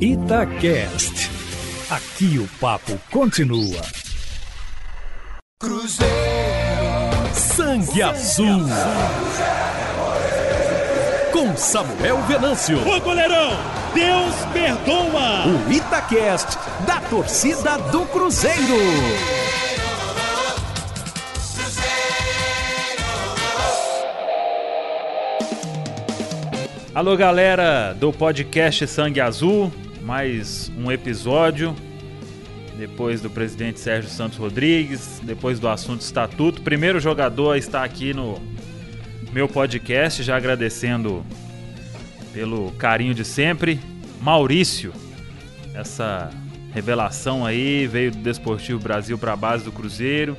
Itacast. Aqui o papo continua. Cruzeiro. Sangue Azul. Com Samuel Venâncio. Ô goleirão, Deus perdoa. O Itacast da torcida do Cruzeiro. Alô, galera do podcast Sangue Azul, mais um episódio. Depois do presidente Sérgio Santos Rodrigues, depois do assunto estatuto. Primeiro jogador a estar aqui no meu podcast, já agradecendo pelo carinho de sempre. Maurício, essa revelação aí, veio do Desportivo Brasil para a base do Cruzeiro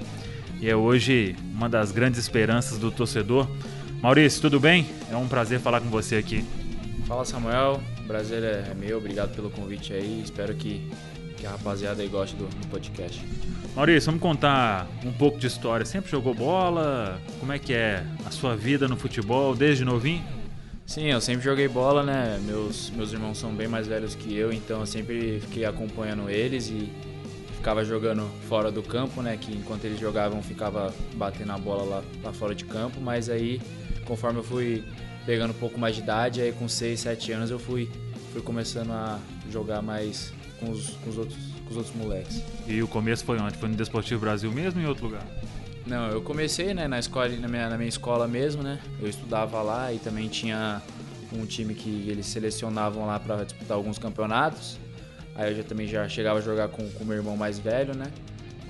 e é hoje uma das grandes esperanças do torcedor. Maurício, tudo bem? É um prazer falar com você aqui. Fala Samuel, o prazer é meu, obrigado pelo convite aí, espero que, que a rapaziada aí goste do, do, podcast. Maurício, vamos contar um pouco de história. Sempre jogou bola? Como é que é a sua vida no futebol desde novinho? Sim, eu sempre joguei bola, né? Meus, meus irmãos são bem mais velhos que eu, então eu sempre fiquei acompanhando eles e ficava jogando fora do campo, né? Que enquanto eles jogavam ficava batendo a bola lá, lá fora de campo, mas aí conforme eu fui pegando um pouco mais de idade, aí com 6, 7 anos eu fui, fui começando a jogar mais com os, com os, outros, com os outros moleques. E o começo foi onde? Foi no Desportivo Brasil mesmo ou em outro lugar? Não, eu comecei né, na, escola, na, minha, na minha escola mesmo, né? Eu estudava lá e também tinha um time que eles selecionavam lá para disputar alguns campeonatos. Aí eu já também já chegava a jogar com o meu irmão mais velho, né?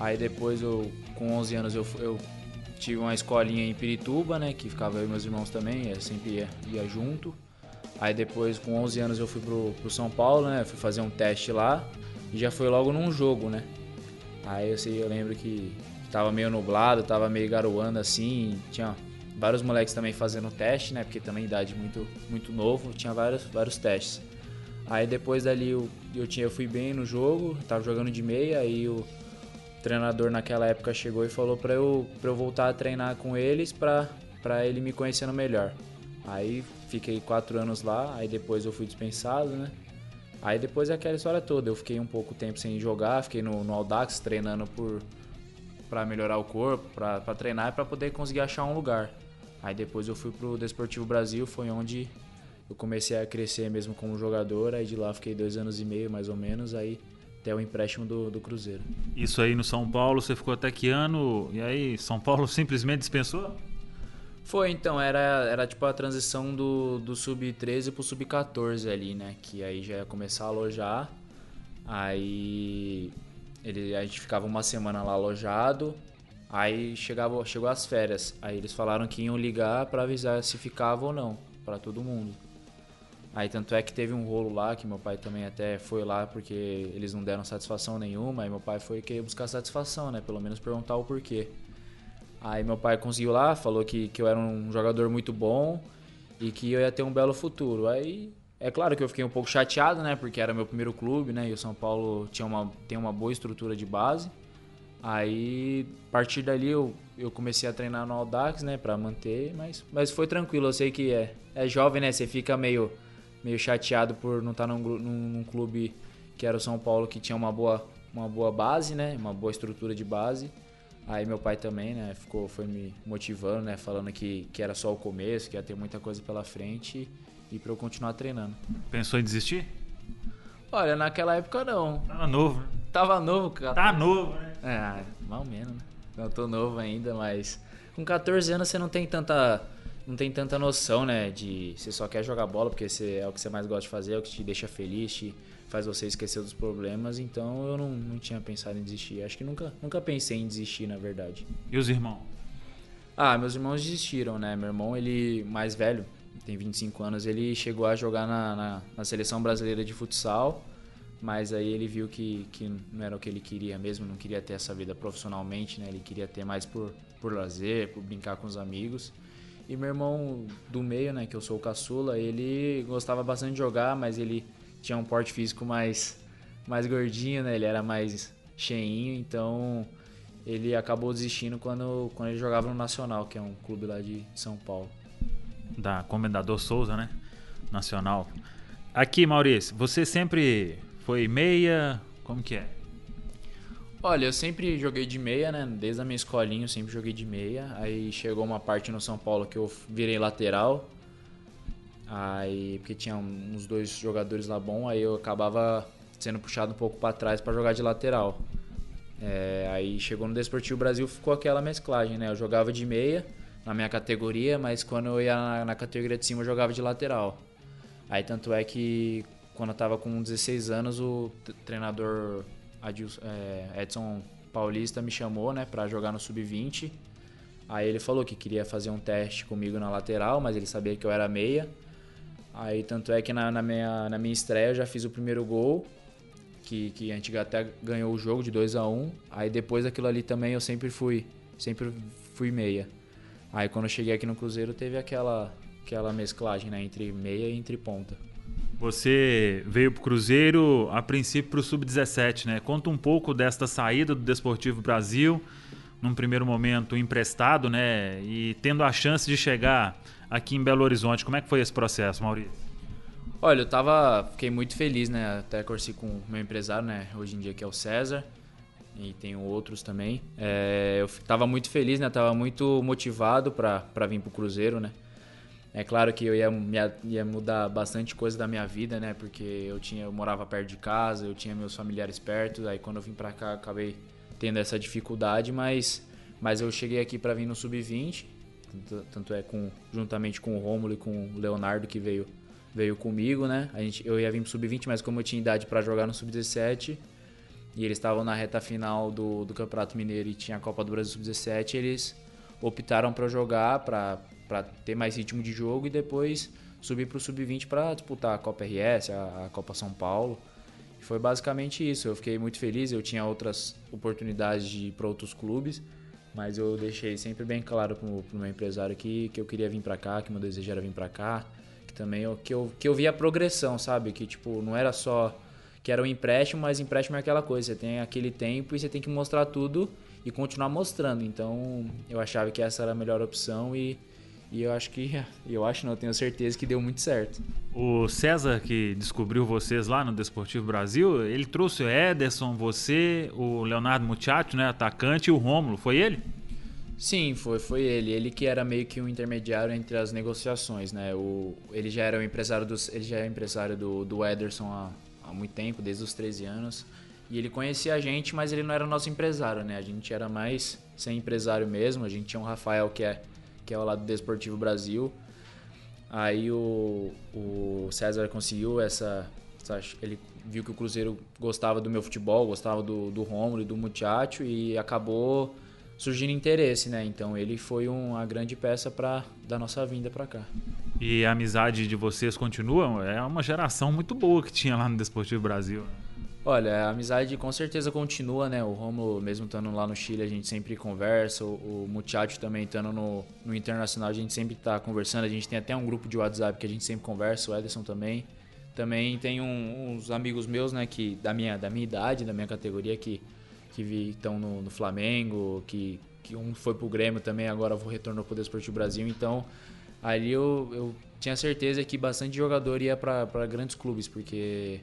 Aí depois eu, com 11 anos, eu, eu tive uma escolinha em Pirituba, né? Que ficava eu e meus irmãos também, eu sempre ia, ia junto. Aí depois, com 11 anos, eu fui pro, pro São Paulo, né? Fui fazer um teste lá e já foi logo num jogo, né? Aí eu, sei, eu lembro que tava meio nublado, tava meio garoando assim, tinha vários moleques também fazendo teste, né? Porque também idade muito, muito novo, tinha vários, vários testes. Aí depois dali eu, eu, tinha, eu fui bem no jogo, tava jogando de meia, aí o treinador naquela época chegou e falou para eu, pra eu voltar a treinar com eles pra ele me conhecendo melhor. Aí fiquei quatro anos lá, aí depois eu fui dispensado, né? Aí depois é aquela história toda, eu fiquei um pouco tempo sem jogar, fiquei no, no Audax treinando por para melhorar o corpo, para treinar e para poder conseguir achar um lugar. Aí depois eu fui pro Desportivo Brasil, foi onde eu comecei a crescer mesmo como jogador, aí de lá fiquei dois anos e meio mais ou menos, aí até o empréstimo do, do Cruzeiro. Isso aí no São Paulo, você ficou até que ano? E aí, São Paulo simplesmente dispensou? Foi, então, era, era tipo a transição do, do sub-13 pro sub-14 ali, né? Que aí já ia começar a alojar. Aí ele, a gente ficava uma semana lá alojado. Aí chegava, chegou as férias. Aí eles falaram que iam ligar para avisar se ficava ou não, para todo mundo. Aí tanto é que teve um rolo lá, que meu pai também até foi lá porque eles não deram satisfação nenhuma. Aí meu pai foi querer buscar satisfação, né? Pelo menos perguntar o porquê. Aí meu pai conseguiu lá, falou que, que eu era um jogador muito bom e que eu ia ter um belo futuro. Aí é claro que eu fiquei um pouco chateado, né? Porque era meu primeiro clube, né? E o São Paulo tinha uma, tem uma boa estrutura de base. Aí, a partir dali, eu, eu comecei a treinar no Audax, né? Pra manter, mas, mas foi tranquilo. Eu sei que é, é jovem, né? Você fica meio meio chateado por não estar tá num, num, num, clube que era o São Paulo, que tinha uma boa, uma boa base, né? Uma boa estrutura de base. Aí meu pai também, né? Ficou, foi me motivando, né? Falando que, que era só o começo, que ia ter muita coisa pela frente e para eu continuar treinando. Pensou em desistir? Olha, naquela época não. Tava novo, né? Tava novo, cara. Tá novo, né? É, mal menos, né? Eu tô novo ainda, mas com 14 anos você não tem tanta não tem tanta noção, né? De você só quer jogar bola porque você, é o que você mais gosta de fazer, é o que te deixa feliz, te faz você esquecer dos problemas. Então eu não, não tinha pensado em desistir. Acho que nunca, nunca pensei em desistir, na verdade. E os irmãos? Ah, meus irmãos desistiram, né? Meu irmão, ele mais velho, tem 25 anos, ele chegou a jogar na, na, na seleção brasileira de futsal. Mas aí ele viu que, que não era o que ele queria mesmo, não queria ter essa vida profissionalmente, né? Ele queria ter mais por, por lazer, por brincar com os amigos. E meu irmão do meio, né, que eu sou o caçula, ele gostava bastante de jogar, mas ele tinha um porte físico mais, mais gordinho, né? Ele era mais cheinho, então ele acabou desistindo quando, quando ele jogava no Nacional, que é um clube lá de São Paulo. Da Comendador Souza, né? Nacional. Aqui, Maurício, você sempre foi meia? Como que é? Olha, eu sempre joguei de meia, né? Desde a minha escolinha eu sempre joguei de meia. Aí chegou uma parte no São Paulo que eu virei lateral. Aí, porque tinha uns dois jogadores lá bom, aí eu acabava sendo puxado um pouco para trás para jogar de lateral. É, aí chegou no Desportivo Brasil, ficou aquela mesclagem, né? Eu jogava de meia na minha categoria, mas quando eu ia na, na categoria de cima eu jogava de lateral. Aí tanto é que quando eu tava com 16 anos, o treinador Adilson, é, Edson Paulista me chamou, né, para jogar no sub-20. Aí ele falou que queria fazer um teste comigo na lateral, mas ele sabia que eu era meia. Aí tanto é que na, na minha, na minha estreia eu já fiz o primeiro gol, que, que a gente até ganhou o jogo de 2 a 1 um. Aí depois daquilo ali também eu sempre fui, sempre fui meia. Aí quando eu cheguei aqui no Cruzeiro teve aquela, aquela mesclagem né, entre meia e entre ponta. Você veio para o Cruzeiro a princípio para o Sub-17, né? Conta um pouco desta saída do Desportivo Brasil, num primeiro momento emprestado, né? E tendo a chance de chegar aqui em Belo Horizonte. Como é que foi esse processo, Maurício? Olha, eu tava, fiquei muito feliz, né? Até conversei com o meu empresário, né? Hoje em dia que é o César e tenho outros também. É, eu tava muito feliz, né? Tava muito motivado para vir para o Cruzeiro, né? É claro que eu ia, ia mudar bastante coisa da minha vida, né? Porque eu tinha, eu morava perto de casa, eu tinha meus familiares perto. Aí quando eu vim para cá, acabei tendo essa dificuldade, mas, mas eu cheguei aqui para vir no sub-20, tanto é com juntamente com o Rômulo e com o Leonardo que veio veio comigo, né? A gente, eu ia vir pro sub-20, mas como eu tinha idade para jogar no sub-17 e eles estavam na reta final do, do Campeonato Mineiro e tinha a Copa do Brasil sub-17, eles optaram para jogar para para ter mais ritmo de jogo e depois subir para o sub-20 para disputar a Copa RS, a, a Copa São Paulo. E foi basicamente isso. Eu fiquei muito feliz. Eu tinha outras oportunidades de ir para outros clubes, mas eu deixei sempre bem claro para o meu empresário que, que eu queria vir para cá, que meu desejo era vir para cá, que também eu, que eu que eu via a progressão, sabe? Que tipo não era só que era um empréstimo, mas empréstimo é aquela coisa. Você tem aquele tempo e você tem que mostrar tudo e continuar mostrando. Então eu achava que essa era a melhor opção e e eu acho que, eu acho não, eu tenho certeza que deu muito certo. O César que descobriu vocês lá no Desportivo Brasil, ele trouxe o Ederson, você, o Leonardo Muchacho, né, atacante, e o Rômulo, foi ele? Sim, foi, foi ele. Ele que era meio que um intermediário entre as negociações, né? O, ele já era o empresário dos, ele já é empresário do, do Ederson há, há muito tempo, desde os 13 anos. E ele conhecia a gente, mas ele não era nosso empresário, né? A gente era mais sem empresário mesmo. A gente tinha o Rafael, que é que é o lado do Desportivo Brasil. Aí o, o César conseguiu essa, essa, Ele viu que o Cruzeiro gostava do meu futebol, gostava do, do Romulo e do Muchacho e acabou surgindo interesse, né? Então ele foi uma grande peça para da nossa vinda para cá. E a amizade de vocês continua? É uma geração muito boa que tinha lá no Desportivo Brasil. Olha, a amizade com certeza continua, né? O Romulo, mesmo estando lá no Chile, a gente sempre conversa. O, o Muchacho também estando no, no Internacional, a gente sempre está conversando. A gente tem até um grupo de WhatsApp que a gente sempre conversa, o Ederson também. Também tem um, uns amigos meus, né, que da minha, da minha idade, da minha categoria, que que estão no, no, Flamengo, que, que um foi pro Grêmio também, agora retornou pro Desportivo Brasil. Então, ali eu, eu tinha certeza que bastante jogador ia para grandes clubes, porque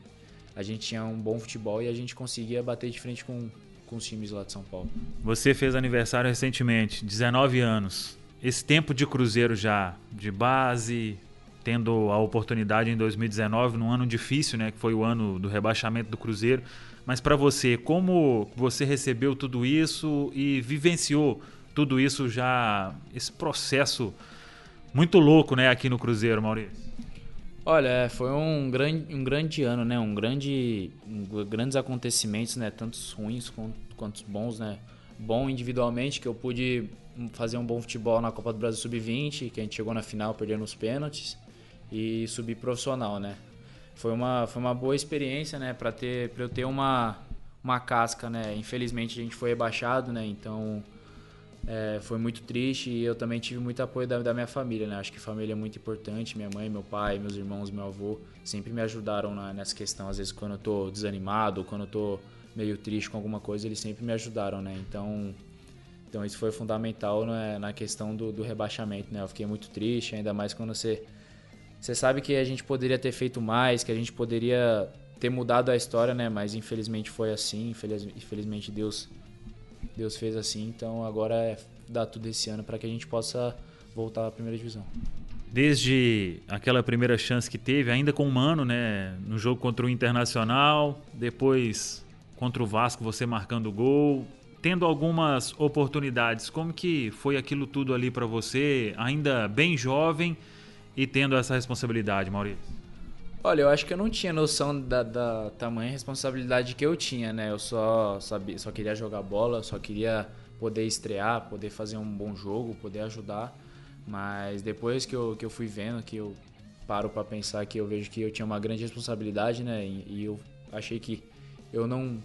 a gente tinha um bom futebol e a gente conseguia bater de frente com, com os times lá de São Paulo. Você fez aniversário recentemente, 19 anos. Esse tempo de Cruzeiro já de base, tendo a oportunidade em 2019, num ano difícil, né, que foi o ano do rebaixamento do Cruzeiro. Mas para você, como você recebeu tudo isso e vivenciou tudo isso já, esse processo muito louco, né, aqui no Cruzeiro, Maurício? Olha, foi um grande, um grande ano, né? Um grande, um, grandes acontecimentos, né? Tantos ruins quanto bons, né? Bom individualmente que eu pude fazer um bom futebol na Copa do Brasil Sub-20, que a gente chegou na final perdendo os pênaltis e subir profissional, né? Foi uma, foi uma boa experiência, né? Para ter, para eu ter uma, uma casca, né? Infelizmente a gente foi rebaixado, né? Então é, foi muito triste e eu também tive muito apoio da, da, minha família, né? Acho que família é muito importante. Minha mãe, meu pai, meus irmãos, meu avô sempre me ajudaram na, nessa questão. Às vezes, quando eu tô desanimado, quando eu tô meio triste com alguma coisa, eles sempre me ajudaram, né? Então, então isso foi fundamental né, na questão do, do, rebaixamento, né? Eu fiquei muito triste, ainda mais quando você você sabe que a gente poderia ter feito mais, que a gente poderia ter mudado a história, né? Mas infelizmente foi assim, infelizmente Deus Deus fez assim, então agora é dar tudo esse ano para que a gente possa voltar à primeira divisão. Desde aquela primeira chance que teve, ainda com o Mano, né, no jogo contra o Internacional, depois contra o Vasco você marcando o gol, tendo algumas oportunidades. Como que foi aquilo tudo ali para você, ainda bem jovem e tendo essa responsabilidade, Maurício? Olha, eu acho que eu não tinha noção da, da tamanha responsabilidade que eu tinha, né? Eu só sabia, só queria jogar bola, só queria poder estrear, poder fazer um bom jogo, poder ajudar. Mas depois que eu, que eu fui vendo, que eu paro para pensar que eu vejo que eu tinha uma grande responsabilidade, né? E, e, eu achei que eu não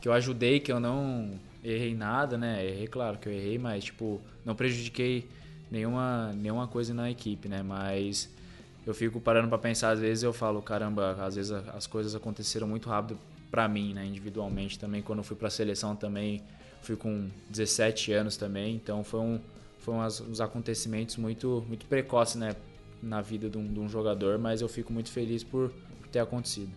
que eu ajudei, que eu não errei nada, né? Errei, claro que eu errei, mas tipo, não prejudiquei nenhuma nenhuma coisa na equipe, né? Mas eu fico parando para pensar, às vezes eu falo, caramba, às vezes as coisas aconteceram muito rápido para mim, né, individualmente também. Quando eu fui para a seleção também, fui com 17 anos também, então foi um foi uns, uns acontecimentos muito muito precoces, né, na vida de um, de um, jogador, mas eu fico muito feliz por, por ter acontecido.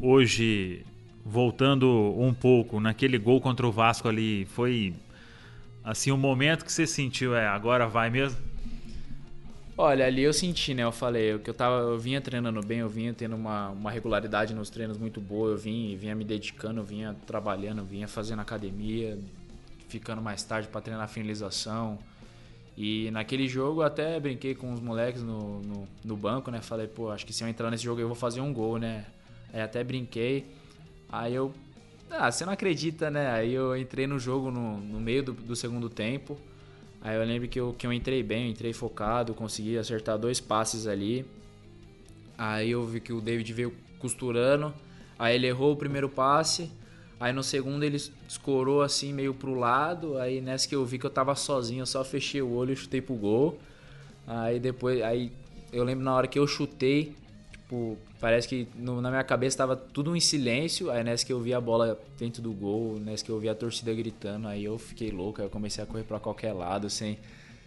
Hoje, voltando um pouco naquele gol contra o Vasco ali, foi assim um momento que você sentiu, é, agora vai mesmo? Olha, ali eu senti, né? Eu falei que eu tava, eu vinha treinando bem, eu vinha tendo uma, uma regularidade nos treinos muito boa, eu vinha, vinha me dedicando, eu vinha trabalhando, eu vinha fazendo academia, ficando mais tarde para treinar finalização. E naquele jogo eu até brinquei com os moleques no, no, no, banco, né? Falei, pô, acho que se eu entrar nesse jogo eu vou fazer um gol, né? Aí até brinquei. Aí eu. Ah, você não acredita, né? Aí eu entrei no jogo no, no meio do, do segundo tempo. Aí eu lembro que eu, que eu entrei bem, eu entrei focado, consegui acertar dois passes ali. Aí eu vi que o David veio costurando, aí ele errou o primeiro passe, aí no segundo ele escorou assim meio pro lado, aí nessa que eu vi que eu tava sozinho, eu só fechei o olho e chutei pro gol. Aí depois, aí eu lembro na hora que eu chutei, tipo, parece que no, na minha cabeça estava tudo em silêncio. Aí nessa que eu vi a bola dentro do gol, nessa que eu vi a torcida gritando, aí eu fiquei louco, aí eu comecei a correr para qualquer lado sem,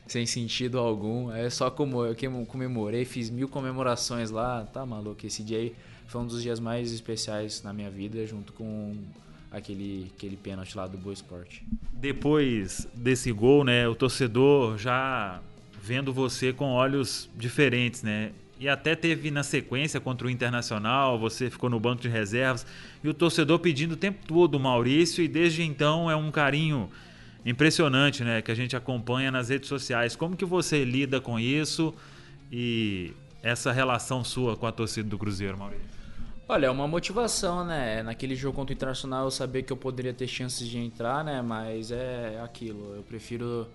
sem sentido algum. Aí só como eu comemorei, fiz mil comemorações lá, tá maluco. Esse dia aí foi um dos dias mais especiais na minha vida, junto com aquele, aquele pênalti lá do Boa Esporte. Depois desse gol, né, o torcedor já vendo você com olhos diferentes, né? E até teve na sequência contra o Internacional, você ficou no banco de reservas e o torcedor pedindo o tempo todo o Maurício e desde então é um carinho impressionante, né, que a gente acompanha nas redes sociais. Como que você lida com isso e essa relação sua com a torcida do Cruzeiro, Maurício? Olha, é uma motivação, né? Naquele jogo contra o Internacional eu sabia que eu poderia ter chances de entrar, né? Mas é aquilo. Eu prefiro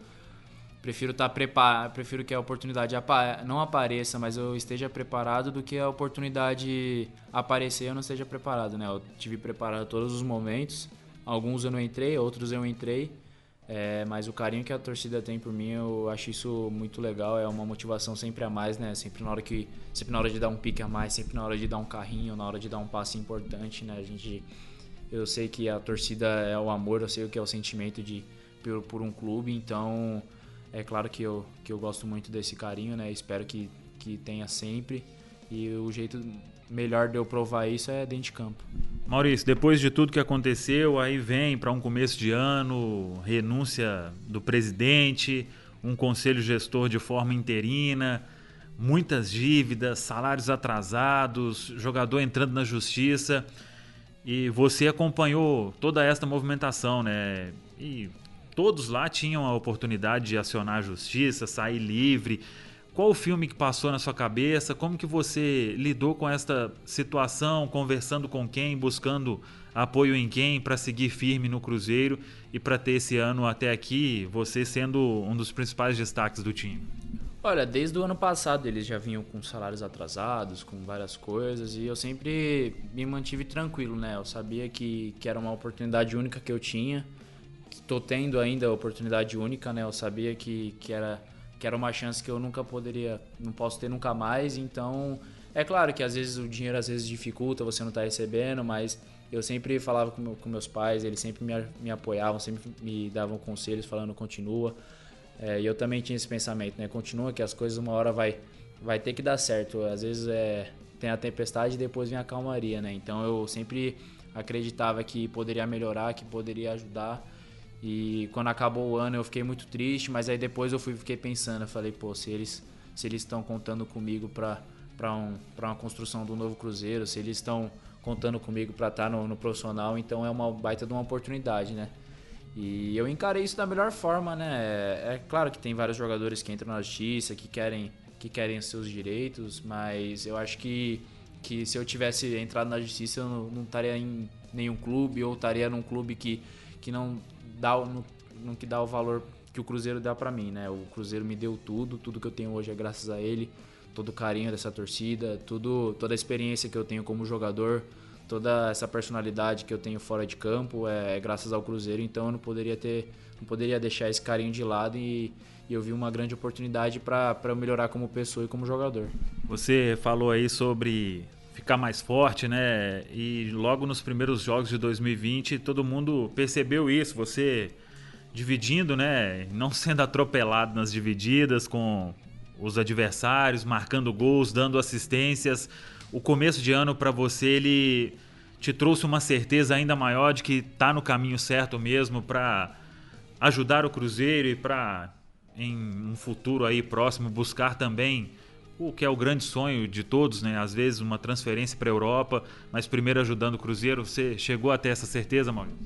prefiro estar tá preparado, prefiro que a oportunidade apa não apareça, mas eu esteja preparado do que a oportunidade aparecer e eu não esteja preparado, né? Eu tive preparado todos os momentos. Alguns eu não entrei, outros eu entrei. É, mas o carinho que a torcida tem por mim, eu acho isso muito legal. É uma motivação sempre a mais, né? Sempre na hora que, sempre na hora de dar um pique a mais, sempre na hora de dar um carrinho, na hora de dar um passe importante, né? A gente, eu sei que a torcida é o amor, eu sei o que é o sentimento de por, por um clube, então é claro que eu, que eu gosto muito desse carinho, né? Espero que, que tenha sempre. E o jeito melhor de eu provar isso é dentro de campo. Maurício, depois de tudo que aconteceu, aí vem para um começo de ano, renúncia do presidente, um conselho gestor de forma interina, muitas dívidas, salários atrasados, jogador entrando na justiça. E você acompanhou toda esta movimentação, né? E todos lá tinham a oportunidade de acionar a justiça, sair livre. Qual o filme que passou na sua cabeça? Como que você lidou com esta situação, conversando com quem, buscando apoio em quem para seguir firme no Cruzeiro e para ter esse ano até aqui, você sendo um dos principais destaques do time? Olha, desde o ano passado eles já vinham com salários atrasados, com várias coisas, e eu sempre me mantive tranquilo, né? Eu sabia que, que era uma oportunidade única que eu tinha estou tendo ainda a oportunidade única, né? Eu sabia que, que, era, que era uma chance que eu nunca poderia, não posso ter nunca mais. Então, é claro que às vezes o dinheiro às vezes dificulta, você não está recebendo, mas eu sempre falava com, meu, com meus pais, eles sempre me, me apoiavam, sempre me davam conselhos falando continua. É, e eu também tinha esse pensamento, né? Continua que as coisas uma hora vai vai ter que dar certo. Às vezes é, tem a tempestade e depois vem a calmaria, né? Então eu sempre acreditava que poderia melhorar, que poderia ajudar. E quando acabou o ano eu fiquei muito triste, mas aí depois eu fui fiquei pensando, eu falei, pô, se eles se eles estão contando comigo para para um, uma construção do novo Cruzeiro, se eles estão contando comigo para estar tá no, no, profissional, então é uma baita de uma oportunidade, né? E eu encarei isso da melhor forma, né? É, é claro que tem vários jogadores que entram na justiça, que querem que querem seus direitos, mas eu acho que, que se eu tivesse entrado na justiça eu não, não estaria em nenhum clube ou estaria num clube que, que não dá não, não que dá o valor que o Cruzeiro dá para mim, né? O Cruzeiro me deu tudo, tudo que eu tenho hoje é graças a ele, todo o carinho dessa torcida, tudo, toda a experiência que eu tenho como jogador, toda essa personalidade que eu tenho fora de campo é, é graças ao Cruzeiro, então eu não poderia ter, não poderia deixar esse carinho de lado e e eu vi uma grande oportunidade para eu melhorar como pessoa e como jogador. Você falou aí sobre ficar mais forte, né? E logo nos primeiros jogos de 2020 todo mundo percebeu isso. Você dividindo, né? Não sendo atropelado nas divididas com os adversários, marcando gols, dando assistências. O começo de ano para você ele te trouxe uma certeza ainda maior de que tá no caminho certo mesmo para ajudar o Cruzeiro e para em um futuro aí próximo buscar também o que é o grande sonho de todos, né? Às vezes uma transferência para a Europa, mas primeiro ajudando o Cruzeiro. Você chegou a ter essa certeza, Maurício?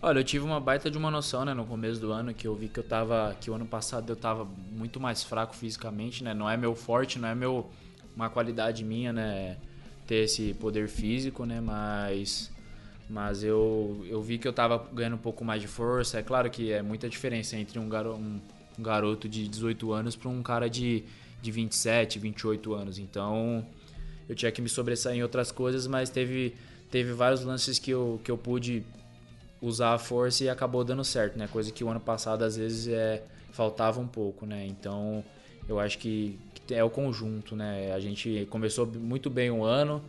Olha, eu tive uma baita de uma noção, né, no começo do ano, que eu vi que eu tava, que o ano passado eu tava muito mais fraco fisicamente, né? Não é meu forte, não é meu uma qualidade minha, né, ter esse poder físico, né, mas mas eu, eu vi que eu tava ganhando um pouco mais de força. É claro que é muita diferença entre um, garo, um um garoto de 18 anos para um cara de, de 27, 28 anos. Então eu tinha que me sobressair em outras coisas, mas teve, teve vários lances que eu, que eu pude usar a força e acabou dando certo, né? Coisa que o ano passado às vezes é, faltava um pouco, né? Então eu acho que, que é o conjunto, né? A gente começou muito bem o ano,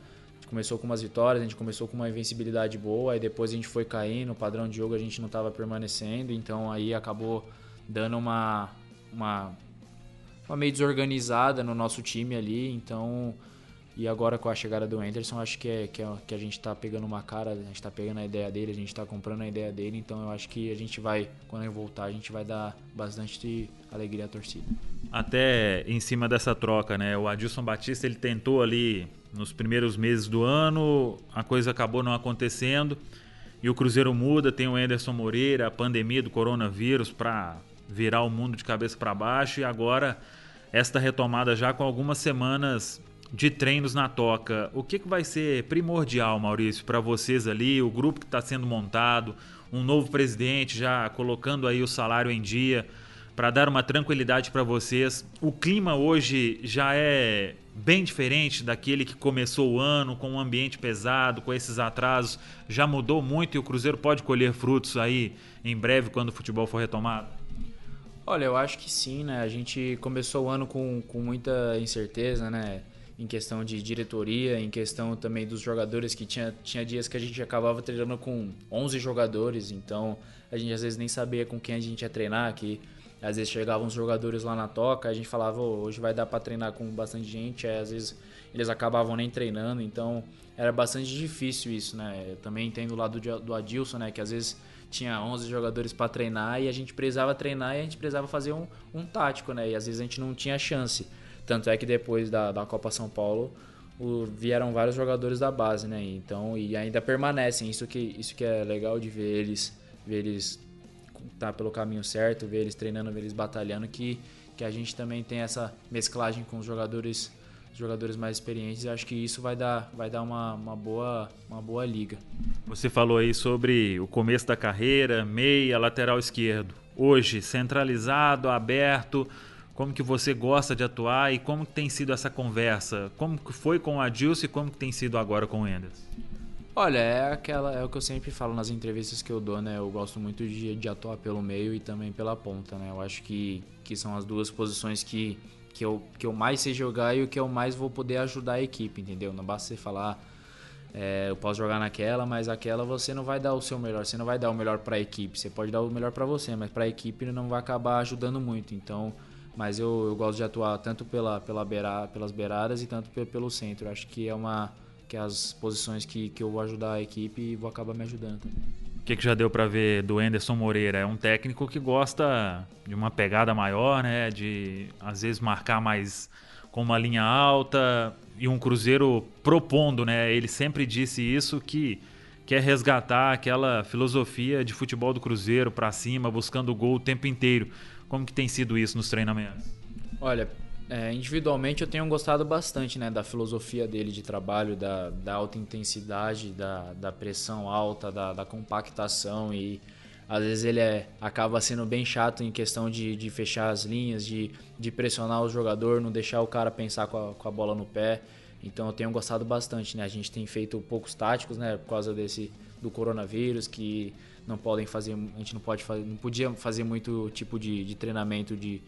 começou com umas vitórias, a gente começou com uma invencibilidade boa, aí depois a gente foi caindo, o padrão de jogo a gente não estava permanecendo, então aí acabou dando uma, uma, uma meio desorganizada no nosso time ali. Então, e agora com a chegada do Anderson, acho que, é, que, é, que a gente está pegando uma cara, a gente está pegando a ideia dele, a gente está comprando a ideia dele. Então, eu acho que a gente vai, quando ele voltar, a gente vai dar bastante alegria à torcida. Até em cima dessa troca, né? O Adilson Batista ele tentou ali nos primeiros meses do ano, a coisa acabou não acontecendo. E o Cruzeiro muda, tem o Anderson Moreira, a pandemia do coronavírus para virar o mundo de cabeça para baixo e agora esta retomada já com algumas semanas de treinos na toca. O que, que vai ser primordial, Maurício, para vocês ali, o grupo que está sendo montado, um novo presidente já colocando aí o salário em dia para dar uma tranquilidade para vocês. O clima hoje já é bem diferente daquele que começou o ano com um ambiente pesado, com esses atrasos. Já mudou muito e o Cruzeiro pode colher frutos aí em breve quando o futebol for retomado? Olha, eu acho que sim, né? A gente começou o ano com, com muita incerteza, né? Em questão de diretoria, em questão também dos jogadores, que tinha, tinha dias que a gente acabava treinando com 11 jogadores, então a gente às vezes nem sabia com quem a gente ia treinar, que às vezes chegavam os jogadores lá na toca, a gente falava, oh, hoje vai dar para treinar com bastante gente, aí, às vezes eles acabavam nem treinando, então era bastante difícil isso, né? Eu também entendo o lado do Adilson, né? Que às vezes tinha 11 jogadores para treinar e a gente precisava treinar e a gente precisava fazer um, um tático, né? E às vezes a gente não tinha chance. Tanto é que depois da, da Copa São Paulo o, vieram vários jogadores da base, né? Então, e ainda permanecem. Isso que, isso que é legal de ver eles, ver eles tá pelo caminho certo, ver eles treinando, ver eles batalhando, que, que a gente também tem essa mesclagem com os jogadores jogadores mais experientes, acho que isso vai dar, vai dar uma, uma, boa, uma boa liga. Você falou aí sobre o começo da carreira, meia, lateral esquerdo. Hoje, centralizado, aberto, como que você gosta de atuar e como que tem sido essa conversa? Como que foi com o Adilson e como que tem sido agora com o Enders? Olha, é aquela é o que eu sempre falo nas entrevistas que eu dou, né? Eu gosto muito de, de atuar pelo meio e também pela ponta, né? Eu acho que, que são as duas posições que que eu, que eu mais sei jogar e o que eu mais vou poder ajudar a equipe, entendeu? Não basta você falar, é, eu posso jogar naquela, mas aquela você não vai dar o seu melhor, você não vai dar o melhor para a equipe. Você pode dar o melhor para você, mas para a equipe não vai acabar ajudando muito. Então, mas eu, eu gosto de atuar tanto pela, pela beira, pelas beiradas e tanto pelo centro. Acho que é uma que é as posições que, que eu vou ajudar a equipe e vou acabar me ajudando também. O que, que já deu para ver do Anderson Moreira? É um técnico que gosta de uma pegada maior, né? De às vezes marcar mais com uma linha alta e um Cruzeiro propondo, né? Ele sempre disse isso que quer resgatar aquela filosofia de futebol do Cruzeiro para cima, buscando o gol o tempo inteiro. Como que tem sido isso nos treinamentos? Olha, é, individualmente eu tenho gostado bastante né, da filosofia dele de trabalho, da, da alta intensidade, da, da pressão alta, da, da compactação e às vezes ele é, acaba sendo bem chato em questão de, de fechar as linhas, de, de pressionar o jogador, não deixar o cara pensar com a, com a bola no pé. Então eu tenho gostado bastante, né? A gente tem feito poucos táticos, né? Por causa desse do coronavírus que não podem fazer, a gente não pode fazer, não podia fazer muito tipo de, de treinamento de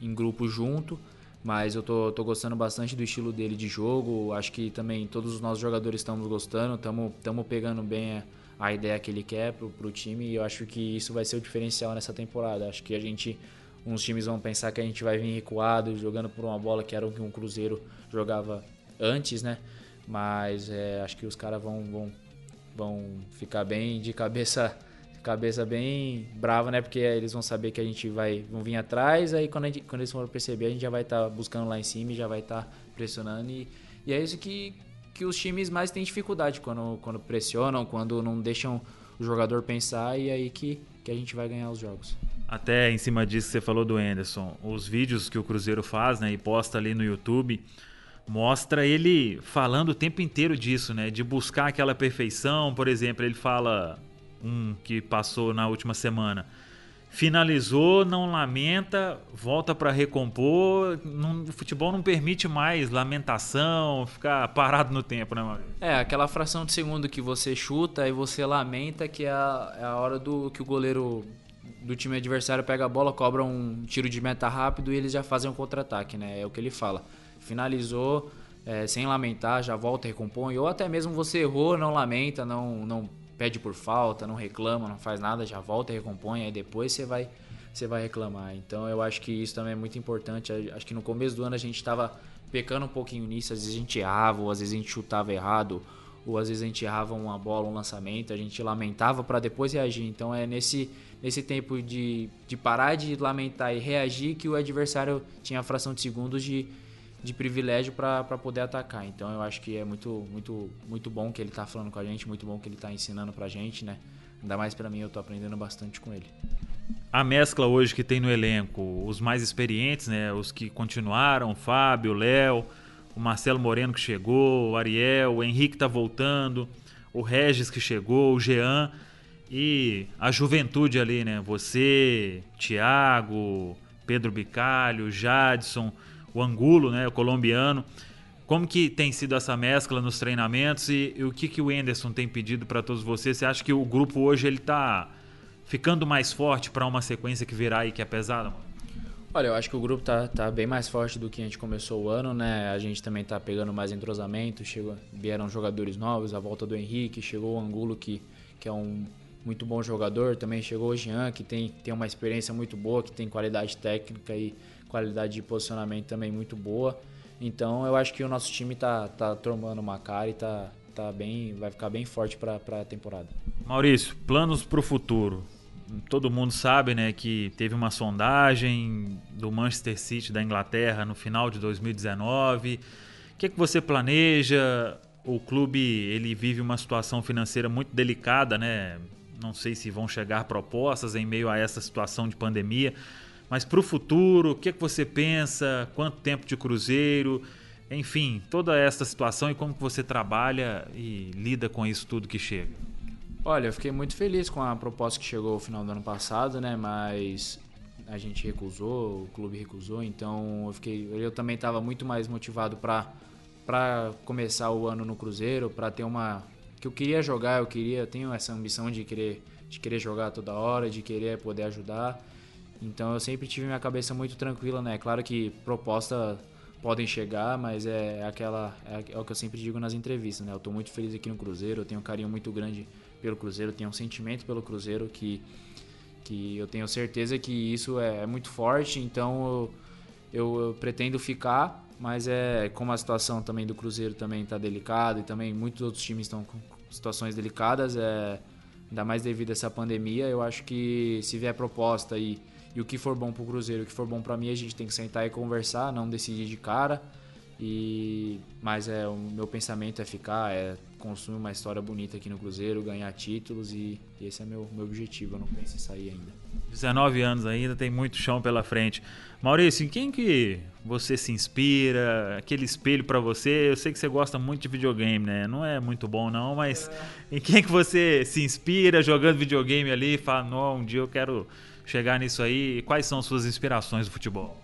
em grupo junto, mas eu tô, tô gostando bastante do estilo dele de jogo. Acho que também todos os nossos jogadores estamos gostando, estamos pegando bem a, ideia que ele quer pro, pro time e eu acho que isso vai ser o diferencial nessa temporada. Acho que a gente uns times vão pensar que a gente vai vir recuado, jogando por uma bola que era o que um Cruzeiro jogava antes, né? Mas é, acho que os caras vão, vão, vão ficar bem de cabeça cabeça bem brava, né? Porque eles vão saber que a gente vai vão vir atrás, aí quando, gente, quando eles for perceber, a gente já vai estar tá buscando lá em cima e já vai estar tá pressionando. E, e é isso que, que os times mais têm dificuldade quando, quando pressionam, quando não deixam o jogador pensar e é aí que, que a gente vai ganhar os jogos. Até em cima disso que você falou do Anderson, os vídeos que o Cruzeiro faz, né, e posta ali no YouTube, mostra ele falando o tempo inteiro disso, né? De buscar aquela perfeição. Por exemplo, ele fala um que passou na última semana. Finalizou, não lamenta, volta para recompor. Não, o futebol não permite mais lamentação, ficar parado no tempo, né, Maurício? É, aquela fração de segundo que você chuta e você lamenta, que é a, é a hora do que o goleiro do time adversário pega a bola, cobra um tiro de meta rápido e eles já fazem um contra-ataque, né? É o que ele fala finalizou é, sem lamentar, já volta, recompõe, ou até mesmo você errou, não lamenta, não, não pede por falta, não reclama, não faz nada, já volta e recompõe, aí depois você vai, você vai reclamar. Então eu acho que isso também é muito importante. Acho que no começo do ano a gente estava pecando um pouquinho nisso, às vezes a gente errava, ou às vezes a gente chutava errado, ou às vezes a gente errava uma bola, um lançamento, a gente lamentava para depois reagir. Então é nesse, nesse tempo de, de parar de lamentar e reagir que o adversário tinha a fração de segundos de de privilégio para poder atacar. Então eu acho que é muito muito muito bom que ele está falando com a gente, muito bom que ele está ensinando para a gente, né? Ainda mais para mim, eu estou aprendendo bastante com ele. A mescla hoje que tem no elenco, os mais experientes, né? Os que continuaram, Fábio, Léo, o Marcelo Moreno que chegou, o Ariel, o Henrique está voltando, o Regis que chegou, o Jean e a juventude ali, né? Você, Thiago, Pedro Bicalho, Jadson, o Angulo, né, o colombiano. Como que tem sido essa mescla nos treinamentos e, e o que, que o Enderson tem pedido para todos vocês? Você acha que o grupo hoje ele está ficando mais forte para uma sequência que virá aí que é pesada? Olha, eu acho que o grupo tá, tá bem mais forte do que a gente começou o ano, né? A gente também tá pegando mais entrosamento, chegou, vieram jogadores novos, a volta do Henrique, chegou o Angulo que, que é um muito bom jogador, também chegou o Jean que tem, tem uma experiência muito boa, que tem qualidade técnica e qualidade de posicionamento também muito boa. Então eu acho que o nosso time tá, tá tomando uma cara e tá, tá bem, vai ficar bem forte para a temporada. Maurício, planos para o futuro. Todo mundo sabe né, que teve uma sondagem do Manchester City da Inglaterra no final de 2019. O que, é que você planeja? O clube ele vive uma situação financeira muito delicada, né? Não sei se vão chegar propostas em meio a essa situação de pandemia. Mas para o futuro, o que, é que você pensa? Quanto tempo de cruzeiro? Enfim, toda essa situação e como que você trabalha e lida com isso tudo que chega. Olha, eu fiquei muito feliz com a proposta que chegou no final do ano passado, né? Mas a gente recusou, o clube recusou, então eu fiquei, eu também estava muito mais motivado para para começar o ano no Cruzeiro, para ter uma que eu queria jogar, eu queria, tenho essa ambição de querer de querer jogar toda hora, de querer poder ajudar. Então eu sempre tive minha cabeça muito tranquila, né? Claro que propostas podem chegar, mas é aquela é, é, o que eu sempre digo nas entrevistas, né? Eu estou muito feliz aqui no Cruzeiro, eu tenho um carinho muito grande pelo Cruzeiro, tenho um sentimento pelo Cruzeiro que que eu tenho certeza que isso é, é muito forte, então eu, eu, eu pretendo ficar, mas é como a situação também do Cruzeiro também está delicada e também muitos outros times estão com situações delicadas, é, ainda mais devido a essa pandemia, eu acho que se vier proposta e, e o que for bom para o Cruzeiro, o que for bom para mim, a gente tem que sentar e conversar, não decidir de cara. E mas é o meu pensamento é ficar, é construir uma história bonita aqui no Cruzeiro, ganhar títulos e, e esse é meu meu objetivo. Eu não penso em sair ainda. 19 anos ainda, tem muito chão pela frente. Maurício, em quem que você se inspira? Aquele espelho para você? Eu sei que você gosta muito de videogame, né? Não é muito bom não, mas é. em quem que você se inspira jogando videogame ali e fala, não, um dia eu quero chegar nisso aí? Quais são suas inspirações do futebol?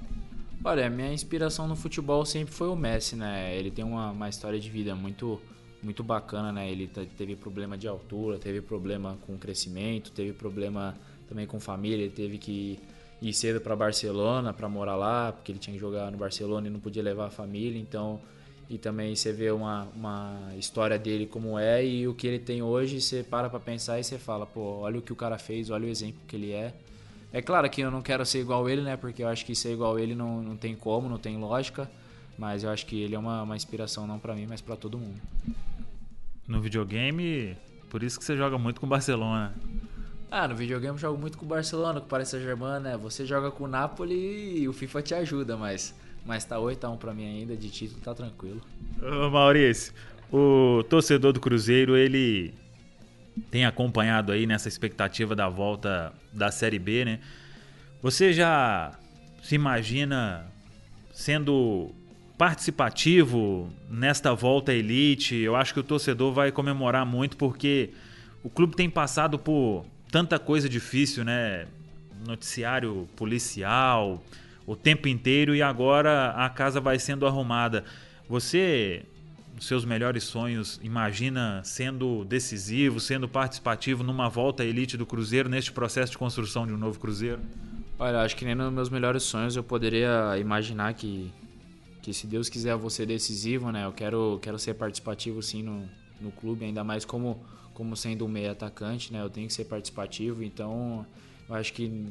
Olha, a minha inspiração no futebol sempre foi o Messi, né? Ele tem uma, uma história de vida muito muito bacana, né? Ele teve problema de altura, teve problema com crescimento, teve problema também com família, ele teve que ir cedo para Barcelona para morar lá, porque ele tinha que jogar no Barcelona e não podia levar a família, então e também você vê uma, uma história dele como é e o que ele tem hoje, você para para pensar e você fala, pô, olha o que o cara fez, olha o exemplo que ele é. É claro que eu não quero ser igual ele, né? Porque eu acho que ser igual ele não, não tem como, não tem lógica. Mas eu acho que ele é uma, uma inspiração não para mim, mas para todo mundo. No videogame, por isso que você joga muito com o Barcelona. Ah, no videogame eu jogo muito com o Barcelona, com o Paris Saint-Germain, né? Você joga com o Napoli e o FIFA te ajuda, mas, mas tá 8 a 1 pra mim ainda, de título tá tranquilo. Ô Maurício, o torcedor do Cruzeiro, ele tem acompanhado aí nessa expectativa da volta da Série B, né? Você já se imagina sendo participativo nesta volta elite? Eu acho que o torcedor vai comemorar muito porque o clube tem passado por tanta coisa difícil, né? Noticiário policial o tempo inteiro e agora a casa vai sendo arrumada. Você seus melhores sonhos, imagina sendo decisivo, sendo participativo numa volta à elite do Cruzeiro neste processo de construção de um novo Cruzeiro? Olha, acho que nem nos meus melhores sonhos eu poderia imaginar que, que se Deus quiser eu vou ser decisivo, né? Eu quero, quero ser participativo sim no, no clube, ainda mais como, como sendo um meio atacante, né? Eu tenho que ser participativo, então eu acho que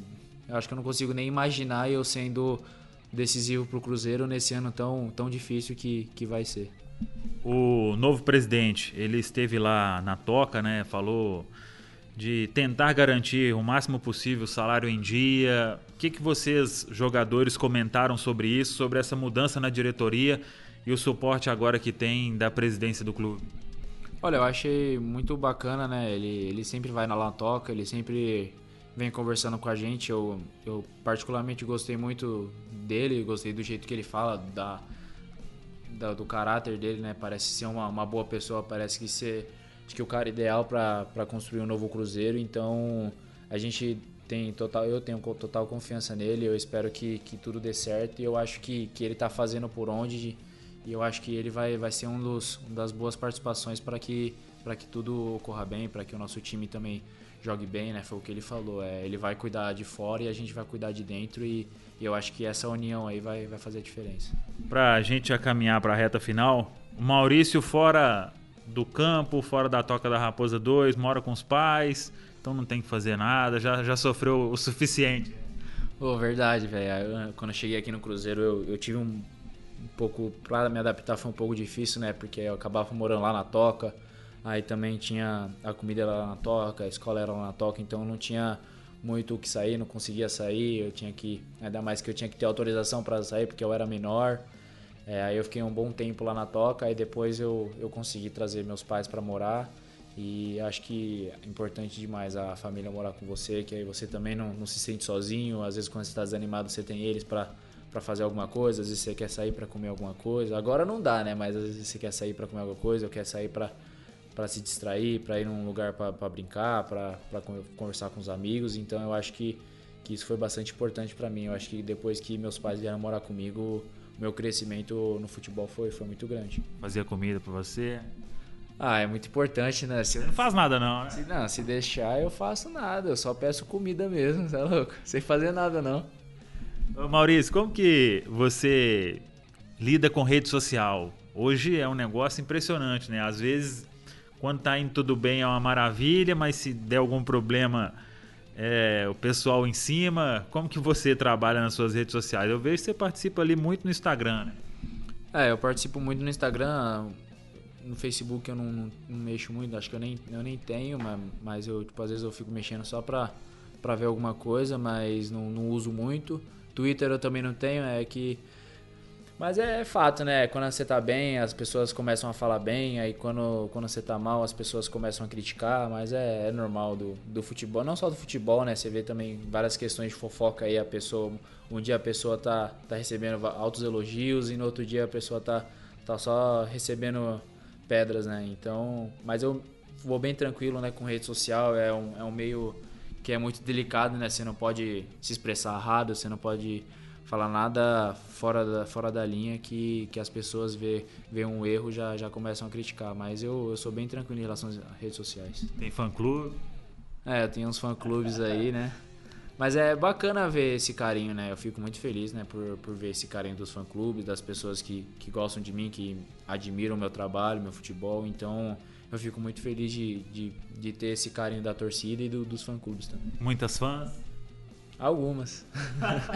eu acho que eu não consigo nem imaginar eu sendo decisivo para o Cruzeiro nesse ano tão, tão difícil que, que vai ser. O novo presidente, ele esteve lá na toca, né? Falou de tentar garantir o máximo possível o salário em dia. O que, que vocês, jogadores, comentaram sobre isso, sobre essa mudança na diretoria e o suporte agora que tem da presidência do clube? Olha, eu achei muito bacana, né? Ele, ele sempre vai na Latoca, ele sempre vem conversando com a gente. Eu, eu particularmente gostei muito dele, gostei do jeito que ele fala, da da, do caráter dele, né? Parece ser uma, uma boa pessoa, parece que ser acho que o cara ideal para construir um novo Cruzeiro. Então a gente tem total, eu tenho total confiança nele. Eu espero que, que tudo dê certo e eu acho que, que ele está fazendo por onde e eu acho que ele vai, vai ser um dos uma das boas participações para que para que tudo ocorra bem, para que o nosso time também jogue bem, né? Foi o que ele falou. É, ele vai cuidar de fora e a gente vai cuidar de dentro e, e eu acho que essa união aí vai, vai fazer a diferença. Para a gente já caminhar para a reta final, o Maurício fora do campo, fora da Toca da Raposa 2, mora com os pais, então não tem que fazer nada, já, já sofreu o suficiente. Oh, verdade, velho. Quando eu cheguei aqui no Cruzeiro, eu, eu tive um, um pouco. Para me adaptar foi um pouco difícil, né? Porque eu acabava morando lá na Toca Aí também tinha a comida lá na toca, a escola era lá na toca, então não tinha muito o que sair, não conseguia sair, eu tinha que, ainda mais que eu tinha que ter autorização para sair porque eu era menor. É, aí eu fiquei um bom tempo lá na toca, aí depois eu, eu consegui trazer meus pais para morar. E acho que é importante demais a família morar com você, que aí você também não, não se sente sozinho. Às vezes, quando você está desanimado, você tem eles para fazer alguma coisa. Às vezes, você quer sair para comer alguma coisa. Agora não dá, né? Mas às vezes, você quer sair para comer alguma coisa, ou quer sair para para se distrair, para ir num lugar para brincar, para conversar com os amigos. Então eu acho que, que isso foi bastante importante para mim. Eu acho que depois que meus pais vieram morar comigo, meu crescimento no futebol foi, foi muito grande. Fazia comida para você? Ah, é muito importante, né? Se. Não faz nada não, né? Se, não, se deixar eu faço nada, eu só peço comida mesmo, tá louco? Sem fazer nada não. Ô Maurício, como que você lida com rede social? Hoje é um negócio impressionante, né? Às vezes quando tá indo tudo bem é uma maravilha, mas se der algum problema é, o pessoal em cima? Como que você trabalha nas suas redes sociais? Eu vejo que você participa ali muito no Instagram, né? É, eu participo muito no Instagram. No Facebook eu não, não, não mexo muito, acho que eu nem, eu nem tenho, mas, mas eu, tipo, às vezes eu fico mexendo só pra, pra ver alguma coisa, mas não, não uso muito. Twitter eu também não tenho, é que mas é fato, né? Quando você tá bem, as pessoas começam a falar bem, aí quando, quando você tá mal, as pessoas começam a criticar, mas é, é normal do, do futebol, não só do futebol, né? Você vê também várias questões de fofoca aí, a pessoa, um dia a pessoa tá, tá recebendo altos elogios e no outro dia a pessoa tá, tá só recebendo pedras, né? Então, mas eu vou bem tranquilo, né, com rede social, é um, é um meio que é muito delicado, né? Você não pode se expressar errado, você não pode falar nada fora da, fora da linha que, que as pessoas vê, vê um erro já já começam a criticar. Mas eu, eu sou bem tranquilo em relação às redes sociais. Tem fã-clube? É, eu tenho uns fã-clubes aí, né? Mas é bacana ver esse carinho, né? Eu fico muito feliz, né, por, por ver esse carinho dos fã-clubes, das pessoas que, que gostam de mim, que admiram o meu trabalho, meu futebol. Então, eu fico muito feliz de, de, de ter esse carinho da torcida e do, dos fã-clubes também. Muitas fãs? Algumas.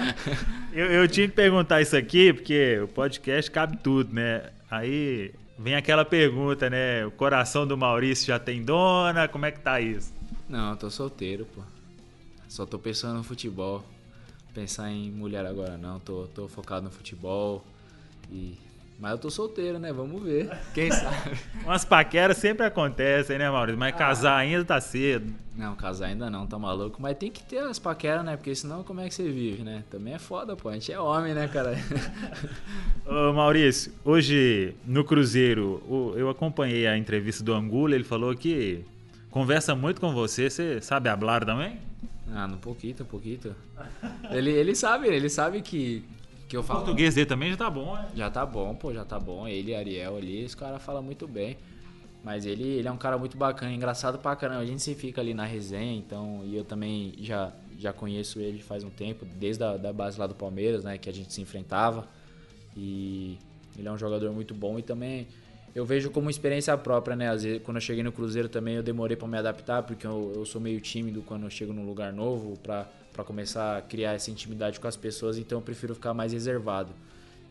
eu, eu tinha que perguntar isso aqui, porque o podcast cabe tudo, né? Aí vem aquela pergunta, né? O coração do Maurício já tem dona? Como é que tá isso? Não, eu tô solteiro, pô. Só tô pensando no futebol. Pensar em mulher agora não, tô, tô focado no futebol. E mas eu tô solteiro, né? Vamos ver. Quem sabe? Umas paqueras sempre acontecem, né, Maurício? Mas ah. casar ainda tá cedo. Não, casar ainda não, tá maluco. Mas tem que ter as paqueras, né? Porque senão como é que você vive, né? Também é foda, pô. A gente é homem, né, cara? Ô, Maurício, hoje no Cruzeiro, eu acompanhei a entrevista do Angulo, ele falou que conversa muito com você. Você sabe hablar também? Ah, no pouquinho, pouquinho. Ele, ele sabe, ele sabe que, que eu falo. O português dele também já tá bom, né? Já tá bom, pô, já tá bom. Ele e Ariel ali, os caras falam muito bem. Mas ele, ele é um cara muito bacana, engraçado pra caramba. A gente se fica ali na resenha, então. E eu também já, já conheço ele faz um tempo, desde a da base lá do Palmeiras, né? Que a gente se enfrentava. E ele é um jogador muito bom e também eu vejo como experiência própria, né? Às vezes, quando eu cheguei no Cruzeiro também eu demorei para me adaptar, porque eu, eu, sou meio tímido quando eu chego num lugar novo, para para começar a criar essa intimidade com as pessoas, então eu prefiro ficar mais reservado.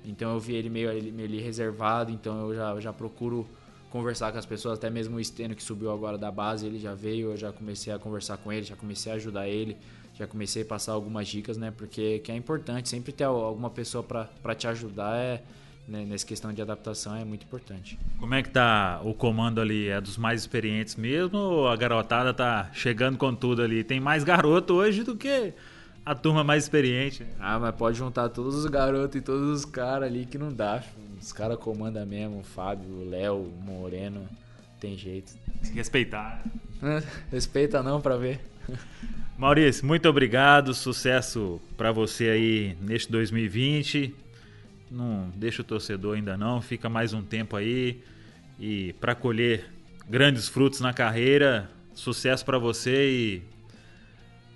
Então eu vi ele meio, meio ali reservado, então eu já, já procuro conversar com as pessoas, até mesmo o Esteno que subiu agora da base, ele já veio, eu já comecei a conversar com ele, já comecei a ajudar ele, já comecei a passar algumas dicas, né? Porque que é importante, sempre ter alguma pessoa para te ajudar é né, nessa questão de adaptação é muito importante. Como é que tá o comando ali? É dos mais experientes mesmo ou a garotada tá chegando com tudo ali? Tem mais garoto hoje do que a turma mais experiente. Ah, mas pode juntar todos os garotos e todos os caras ali que não dá. Os caras comandam mesmo, o Fábio, o Léo, o Moreno, tem jeito. Respeitar. Respeita não para ver. Maurício, muito obrigado, sucesso para você aí neste 2020 não deixa o torcedor ainda não, fica mais um tempo aí e para colher grandes frutos na carreira, sucesso para você e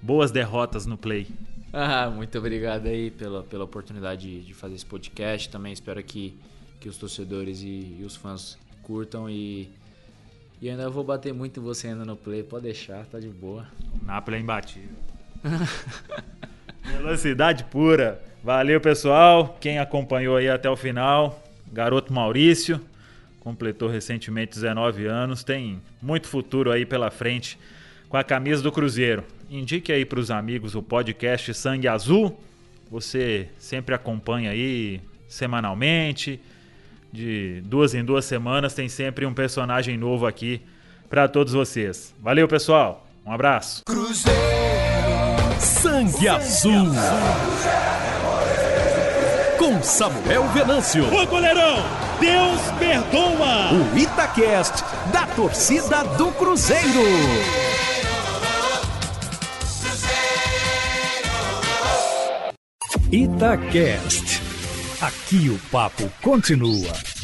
boas derrotas no play. Ah, muito obrigado aí pela, pela oportunidade de, fazer esse podcast. Também espero que, que os torcedores e, e os fãs curtam e, e ainda vou bater muito em você ainda no play. Pode deixar, tá de boa. Napoli é imbatível. Velocidade pura. Valeu, pessoal. Quem acompanhou aí até o final, garoto Maurício, completou recentemente 19 anos, tem muito futuro aí pela frente com a camisa do Cruzeiro. Indique aí para os amigos o podcast Sangue Azul. Você sempre acompanha aí semanalmente. De duas em duas semanas tem sempre um personagem novo aqui para todos vocês. Valeu, pessoal. Um abraço. Cruzeiro, Sangue Azul com Samuel Venâncio. O goleirão, Deus perdoa. O Itacast, da torcida do Cruzeiro. Itacast. Aqui o papo continua.